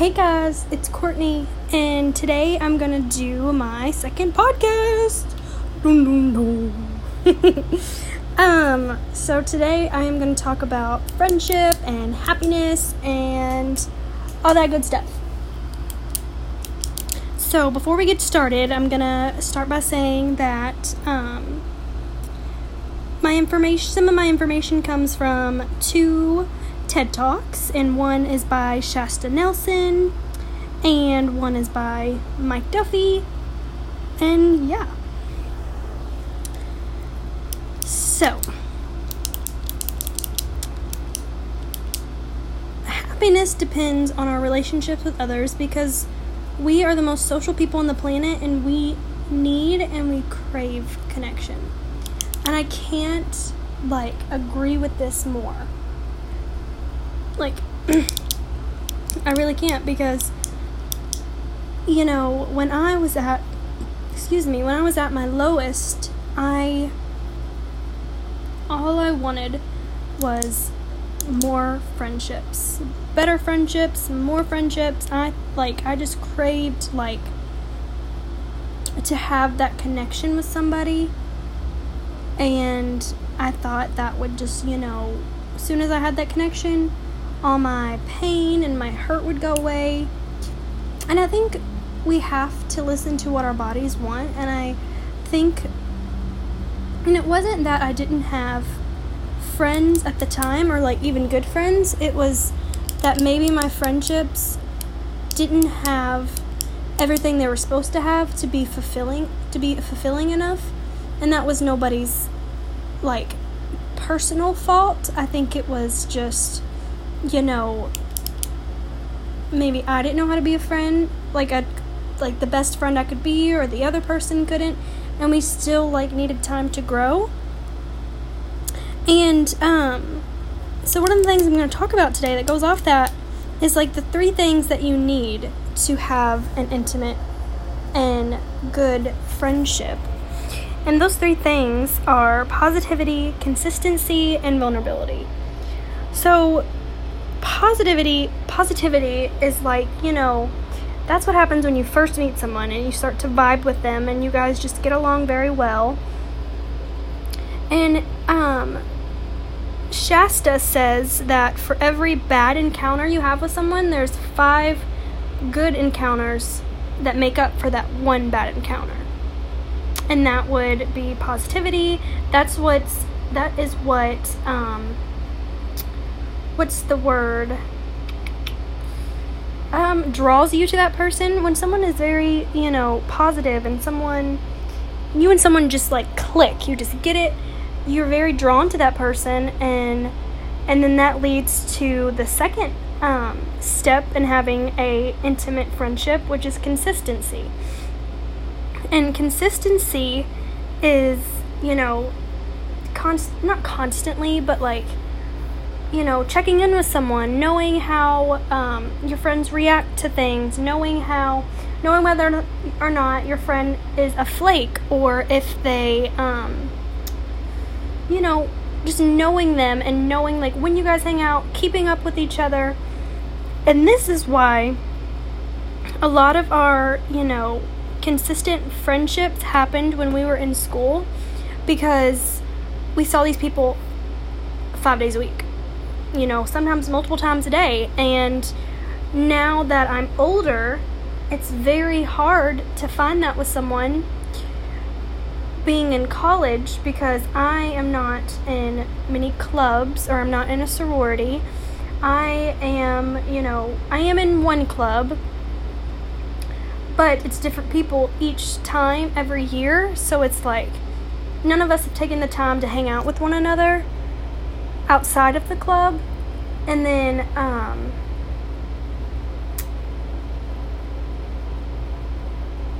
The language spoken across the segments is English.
Hey guys, it's Courtney, and today I'm gonna do my second podcast. Dun, dun, dun. um, so today I am gonna talk about friendship and happiness and all that good stuff. So before we get started, I'm gonna start by saying that um, my information, some of my information comes from two TED Talks, and one is by Shasta Nelson, and one is by Mike Duffy, and yeah. So, happiness depends on our relationships with others because we are the most social people on the planet and we need and we crave connection. And I can't like agree with this more like I really can't because you know, when I was at excuse me, when I was at my lowest, I all I wanted was more friendships. Better friendships, more friendships. I like I just craved like to have that connection with somebody and I thought that would just, you know, as soon as I had that connection, all my pain and my hurt would go away. And I think we have to listen to what our bodies want. And I think, and it wasn't that I didn't have friends at the time or like even good friends, it was that maybe my friendships didn't have everything they were supposed to have to be fulfilling to be fulfilling enough and that was nobody's like personal fault i think it was just you know, maybe I didn't know how to be a friend, like a like the best friend I could be or the other person couldn't, and we still like needed time to grow. And um so one of the things I'm going to talk about today that goes off that is like the three things that you need to have an intimate and good friendship. And those three things are positivity, consistency, and vulnerability. So, positivity positivity is like you know that's what happens when you first meet someone and you start to vibe with them and you guys just get along very well. And um shasta says that for every bad encounter you have with someone there's five good encounters that make up for that one bad encounter. And that would be positivity. That's what's that is what um what's the word? Um, draws you to that person? When someone is very you know positive and someone you and someone just like click you just get it you're very drawn to that person and and then that leads to the second um, step in having a intimate friendship which is consistency. And consistency is you know const- not constantly but like you know, checking in with someone, knowing how um, your friends react to things, knowing how, knowing whether or not your friend is a flake or if they, um, you know, just knowing them and knowing like when you guys hang out, keeping up with each other. And this is why a lot of our, you know, consistent friendships happened when we were in school because we saw these people five days a week you know, sometimes multiple times a day. And now that I'm older, it's very hard to find that with someone being in college because I am not in many clubs or I'm not in a sorority. I am, you know, I am in one club, but it's different people each time every year. So it's like none of us have taken the time to hang out with one another outside of the club. And then, um,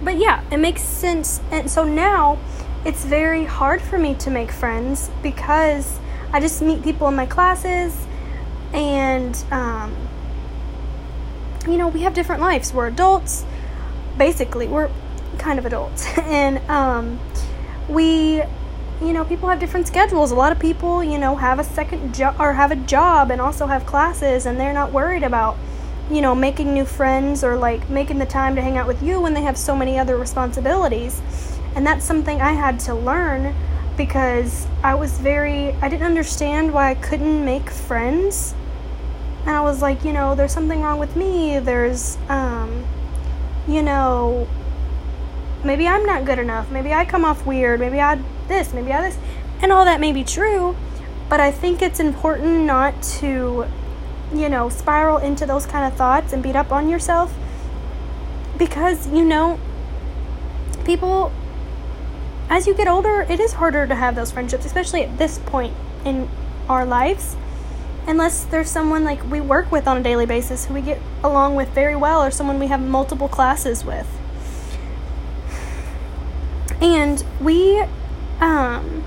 but yeah, it makes sense. And so now it's very hard for me to make friends because I just meet people in my classes and, um, you know, we have different lives. We're adults, basically, we're kind of adults. and, um, we you know, people have different schedules. A lot of people, you know, have a second job or have a job and also have classes, and they're not worried about you know, making new friends or like making the time to hang out with you when they have so many other responsibilities. And that's something I had to learn because I was very, I didn't understand why I couldn't make friends. And I was like, you know, there's something wrong with me. There's, um, you know, maybe I'm not good enough. Maybe I come off weird. Maybe I this. Maybe I this. And all that may be true. But I think it's important not to you know, spiral into those kind of thoughts and beat up on yourself because, you know, people, as you get older, it is harder to have those friendships, especially at this point in our lives. Unless there's someone like we work with on a daily basis who we get along with very well, or someone we have multiple classes with. And we, um,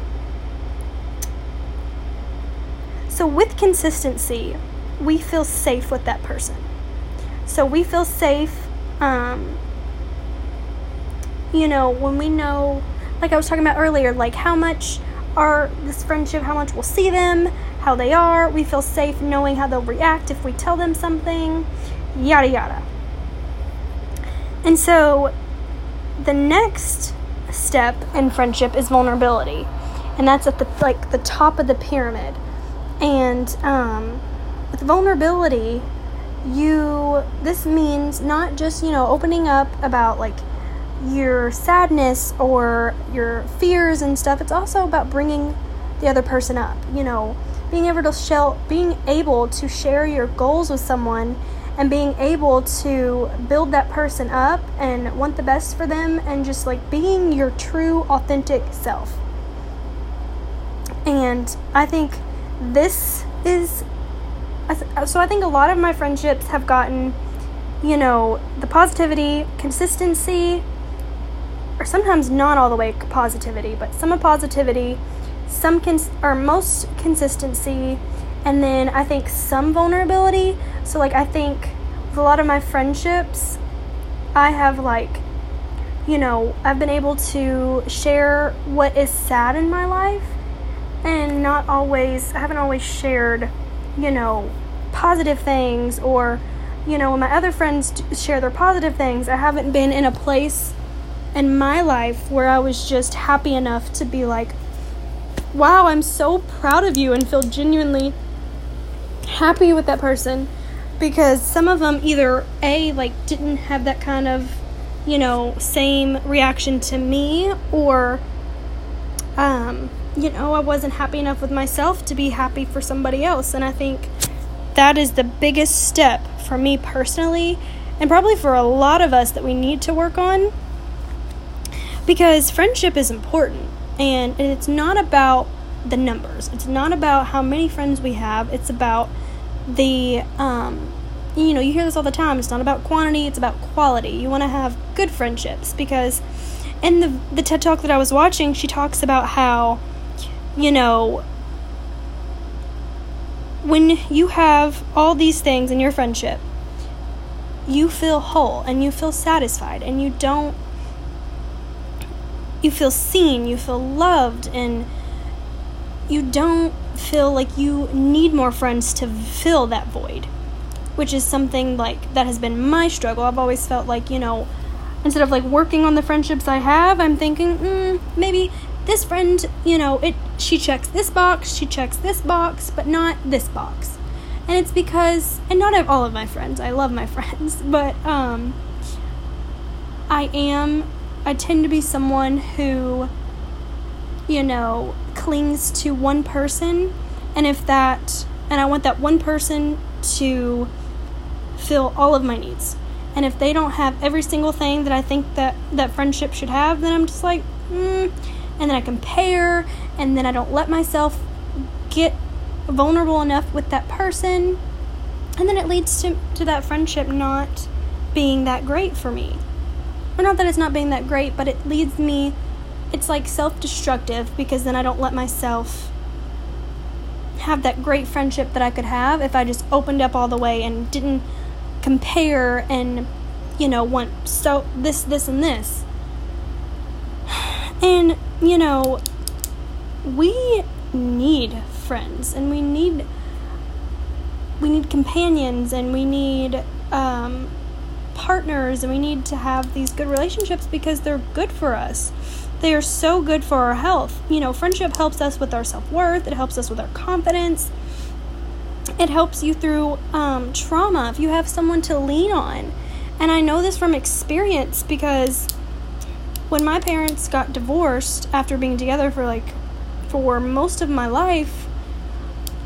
so with consistency, we feel safe with that person. So we feel safe, um, you know, when we know, like I was talking about earlier, like how much our this friendship, how much we'll see them, how they are. We feel safe knowing how they'll react if we tell them something, yada yada. And so the next step in friendship is vulnerability. And that's at the like the top of the pyramid. And um with vulnerability, you this means not just, you know, opening up about like your sadness or your fears and stuff. It's also about bringing the other person up, you know, being able to shell, being able to share your goals with someone and being able to build that person up and want the best for them and just like being your true authentic self. And I think this is so I think a lot of my friendships have gotten, you know, the positivity, consistency, or sometimes not all the way positivity, but some of positivity, some cons- or most consistency, and then I think some vulnerability. So like I think with a lot of my friendships, I have like, you know, I've been able to share what is sad in my life, and not always. I haven't always shared you know, positive things or, you know, when my other friends share their positive things, I haven't been in a place in my life where I was just happy enough to be like, wow, I'm so proud of you and feel genuinely happy with that person because some of them either A, like, didn't have that kind of, you know, same reaction to me or, um, you know, I wasn't happy enough with myself to be happy for somebody else. And I think that is the biggest step for me personally, and probably for a lot of us that we need to work on. Because friendship is important, and it's not about the numbers, it's not about how many friends we have, it's about the, um, you know, you hear this all the time. It's not about quantity, it's about quality. You want to have good friendships because in the the TED Talk that I was watching, she talks about how you know, when you have all these things in your friendship, you feel whole and you feel satisfied and you don't you feel seen, you feel loved and you don't feel like you need more friends to fill that void, which is something like that has been my struggle. I've always felt like, you know, instead of like working on the friendships I have, I'm thinking, mm, maybe this friend, you know, it she checks this box, she checks this box, but not this box. And it's because and not all of my friends. I love my friends, but um I am I tend to be someone who you know, clings to one person and if that and I want that one person to fill all of my needs. And if they don't have every single thing that I think that that friendship should have, then I'm just like, mm, and then I compare, and then I don't let myself get vulnerable enough with that person, and then it leads to, to that friendship not being that great for me. Or not that it's not being that great, but it leads me, it's like self destructive because then I don't let myself have that great friendship that I could have if I just opened up all the way and didn't compare and, you know, want so this, this, and this. And, you know, we need friends and we need we need companions and we need um, partners and we need to have these good relationships because they're good for us. They are so good for our health. You know, friendship helps us with our self worth, it helps us with our confidence, it helps you through um, trauma if you have someone to lean on. And I know this from experience because when my parents got divorced after being together for like for most of my life,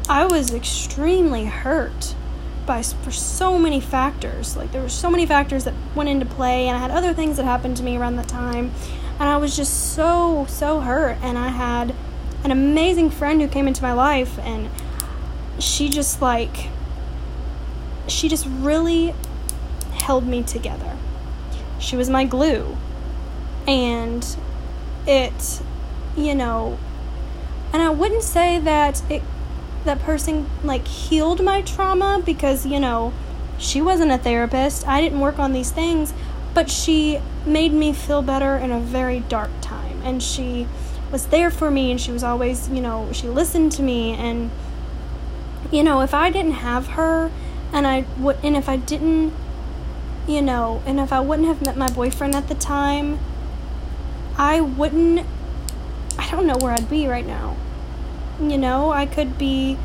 I was extremely hurt by for so many factors. Like there were so many factors that went into play, and I had other things that happened to me around that time, and I was just so so hurt. And I had an amazing friend who came into my life, and she just like she just really held me together. She was my glue, and it, you know, and I wouldn't say that it that person like healed my trauma because, you know, she wasn't a therapist. I didn't work on these things, but she made me feel better in a very dark time. And she was there for me and she was always, you know, she listened to me and you know, if I didn't have her and I would and if I didn't you know, and if I wouldn't have met my boyfriend at the time, I wouldn't I don't know where I'd be right now. You know, I could be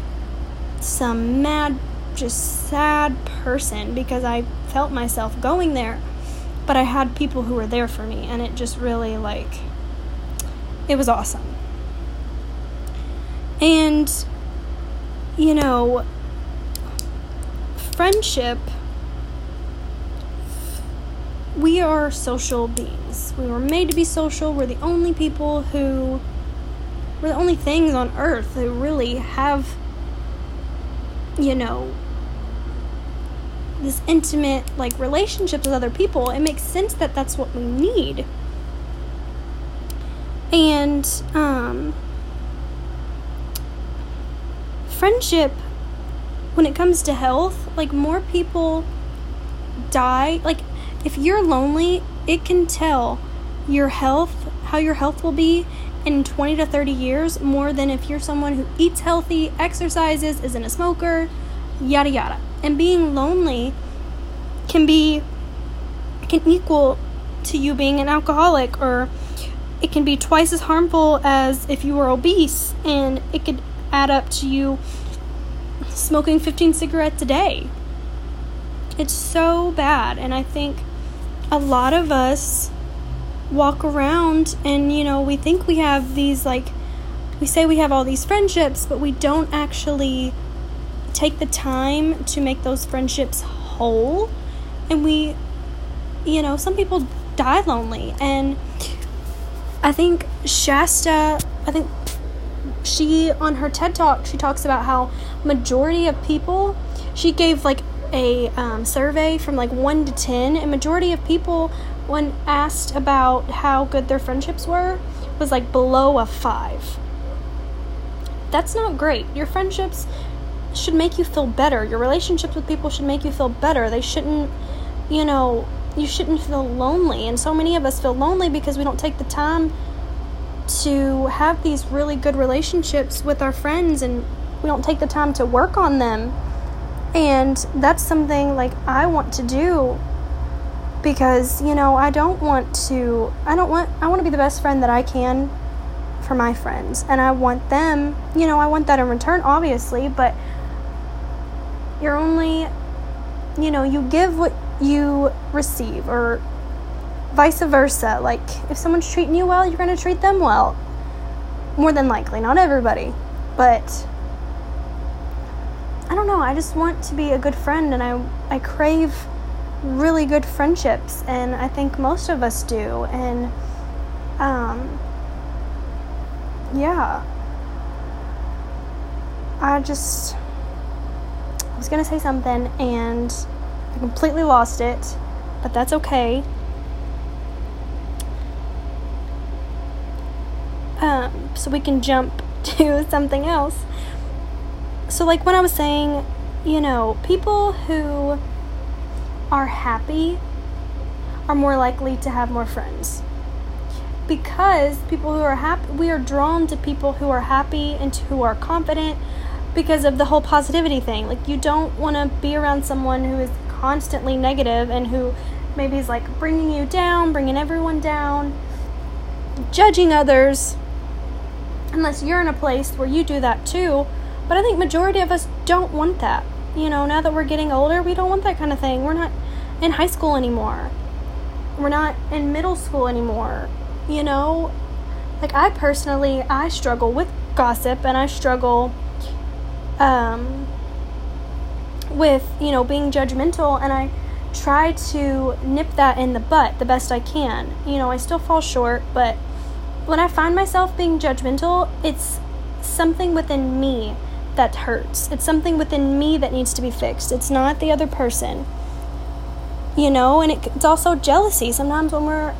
some mad, just sad person because I felt myself going there. But I had people who were there for me, and it just really, like, it was awesome. And, you know, friendship, we are social beings. We were made to be social. We're the only people who we're the only things on earth who really have, you know, this intimate, like, relationships with other people. It makes sense that that's what we need. And, um, friendship, when it comes to health, like, more people die. Like, if you're lonely, it can tell your health, how your health will be, in 20 to 30 years more than if you're someone who eats healthy, exercises, isn't a smoker, yada yada. And being lonely can be can equal to you being an alcoholic or it can be twice as harmful as if you were obese and it could add up to you smoking 15 cigarettes a day. It's so bad and I think a lot of us walk around and you know we think we have these like we say we have all these friendships but we don't actually take the time to make those friendships whole and we you know some people die lonely and i think shasta i think she on her ted talk she talks about how majority of people she gave like a um, survey from like 1 to 10 and majority of people when asked about how good their friendships were, was like below a five. That's not great. Your friendships should make you feel better. Your relationships with people should make you feel better. They shouldn't, you know, you shouldn't feel lonely. And so many of us feel lonely because we don't take the time to have these really good relationships with our friends and we don't take the time to work on them. And that's something like I want to do because you know I don't want to I don't want I want to be the best friend that I can for my friends and I want them you know I want that in return obviously but you're only you know you give what you receive or vice versa like if someone's treating you well you're going to treat them well more than likely not everybody but I don't know I just want to be a good friend and I I crave really good friendships, and I think most of us do. And um, yeah, I just Was gonna say something and I completely lost it, but that's okay. Um, so we can jump to something else. So, like when I was saying, you know, people who are happy are more likely to have more friends. Because people who are happy, we are drawn to people who are happy and who are confident because of the whole positivity thing. Like, you don't want to be around someone who is constantly negative and who maybe is like bringing you down, bringing everyone down, judging others. Unless you're in a place where you do that too. But I think majority of us don't want that. You know, now that we're getting older, we don't want that kind of thing. We're not in high school anymore. We're not in middle school anymore. You know, like I personally, I struggle with gossip and I struggle um, with, you know, being judgmental and I try to nip that in the butt the best I can. You know, I still fall short, but when I find myself being judgmental, it's something within me that hurts. It's something within me that needs to be fixed. It's not the other person. You know, and it, it's also jealousy. Sometimes when we're,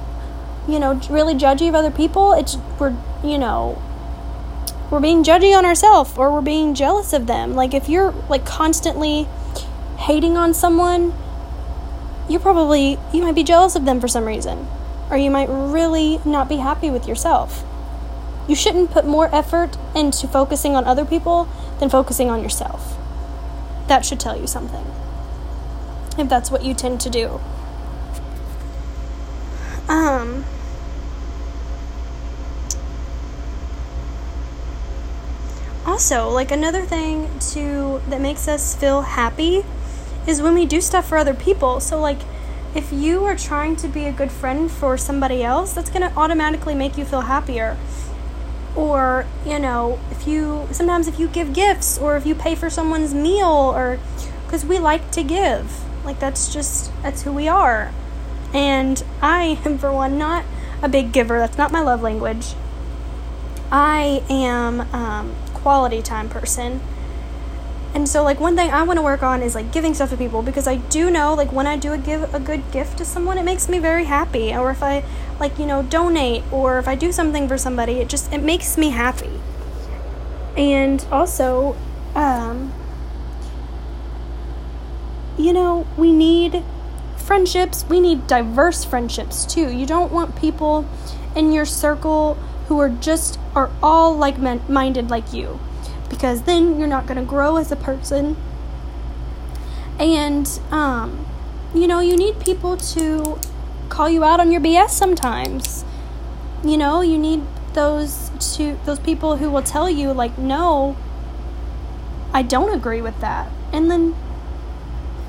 you know, really judgy of other people, it's we're, you know, we're being judgy on ourselves or we're being jealous of them. Like if you're like constantly hating on someone, you're probably you might be jealous of them for some reason or you might really not be happy with yourself. You shouldn't put more effort into focusing on other people than focusing on yourself. That should tell you something. If that's what you tend to do. Um also, like another thing to that makes us feel happy is when we do stuff for other people. So like if you are trying to be a good friend for somebody else, that's going to automatically make you feel happier. Or, you know, if you sometimes if you give gifts or if you pay for someone's meal or cuz we like to give. Like that's just that's who we are. And I am for one not a big giver. That's not my love language. I am um, quality time person. And so like one thing I want to work on is like giving stuff to people because I do know like when I do a give a good gift to someone it makes me very happy or if I like you know donate or if I do something for somebody it just it makes me happy. And also um you know, we need friendships, we need diverse friendships too. You don't want people in your circle who are just are all like minded like you because then you're not going to grow as a person. And, um, you know, you need people to call you out on your BS sometimes. You know, you need those to those people who will tell you like, "No, I don't agree with that." And then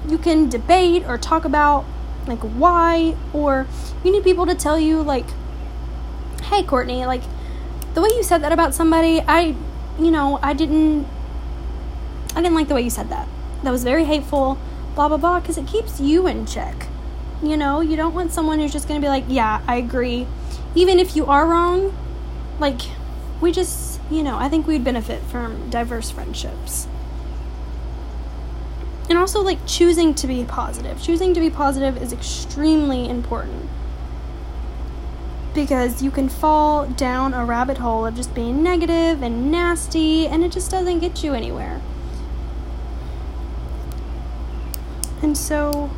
you can debate or talk about like why or you need people to tell you like, "Hey, Courtney, like the way you said that about somebody, I you know, I didn't I didn't like the way you said that. That was very hateful, blah blah blah because it keeps you in check. You know, you don't want someone who's just going to be like, "Yeah, I agree." Even if you are wrong, like we just, you know, I think we'd benefit from diverse friendships. And also like choosing to be positive. Choosing to be positive is extremely important because you can fall down a rabbit hole of just being negative and nasty and it just doesn't get you anywhere. And so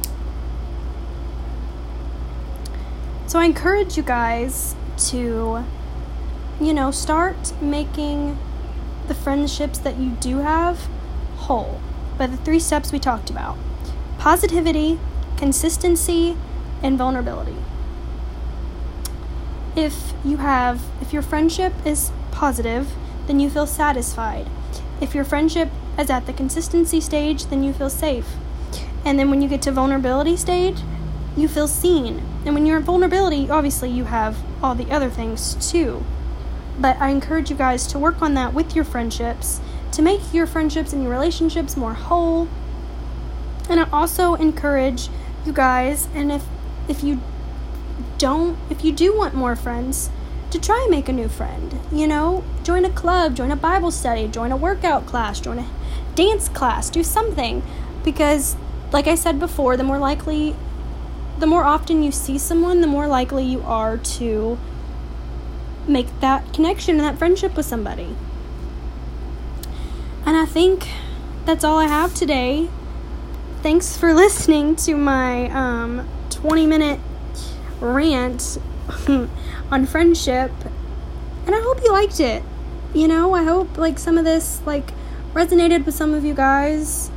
so I encourage you guys to you know, start making the friendships that you do have whole by the three steps we talked about. Positivity, consistency, and vulnerability if you have if your friendship is positive then you feel satisfied. If your friendship is at the consistency stage then you feel safe. And then when you get to vulnerability stage you feel seen. And when you're in vulnerability obviously you have all the other things too. But i encourage you guys to work on that with your friendships to make your friendships and your relationships more whole. And i also encourage you guys and if if you don't, if you do want more friends, to try and make a new friend. You know, join a club, join a Bible study, join a workout class, join a dance class, do something. Because, like I said before, the more likely, the more often you see someone, the more likely you are to make that connection and that friendship with somebody. And I think that's all I have today. Thanks for listening to my um, 20 minute rant on friendship and I hope you liked it. You know, I hope like some of this like resonated with some of you guys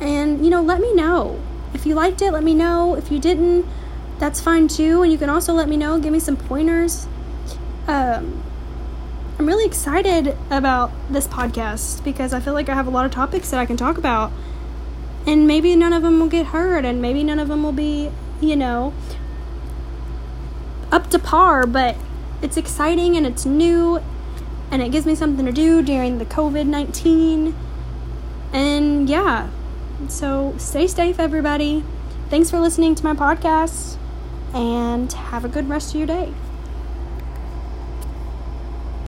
and you know, let me know if you liked it, let me know. If you didn't, that's fine too. And you can also let me know, give me some pointers. Um, I'm really excited about this podcast because I feel like I have a lot of topics that I can talk about. And maybe none of them will get heard, and maybe none of them will be, you know, up to par, but it's exciting and it's new and it gives me something to do during the COVID 19. And yeah, so stay safe, everybody. Thanks for listening to my podcast and have a good rest of your day.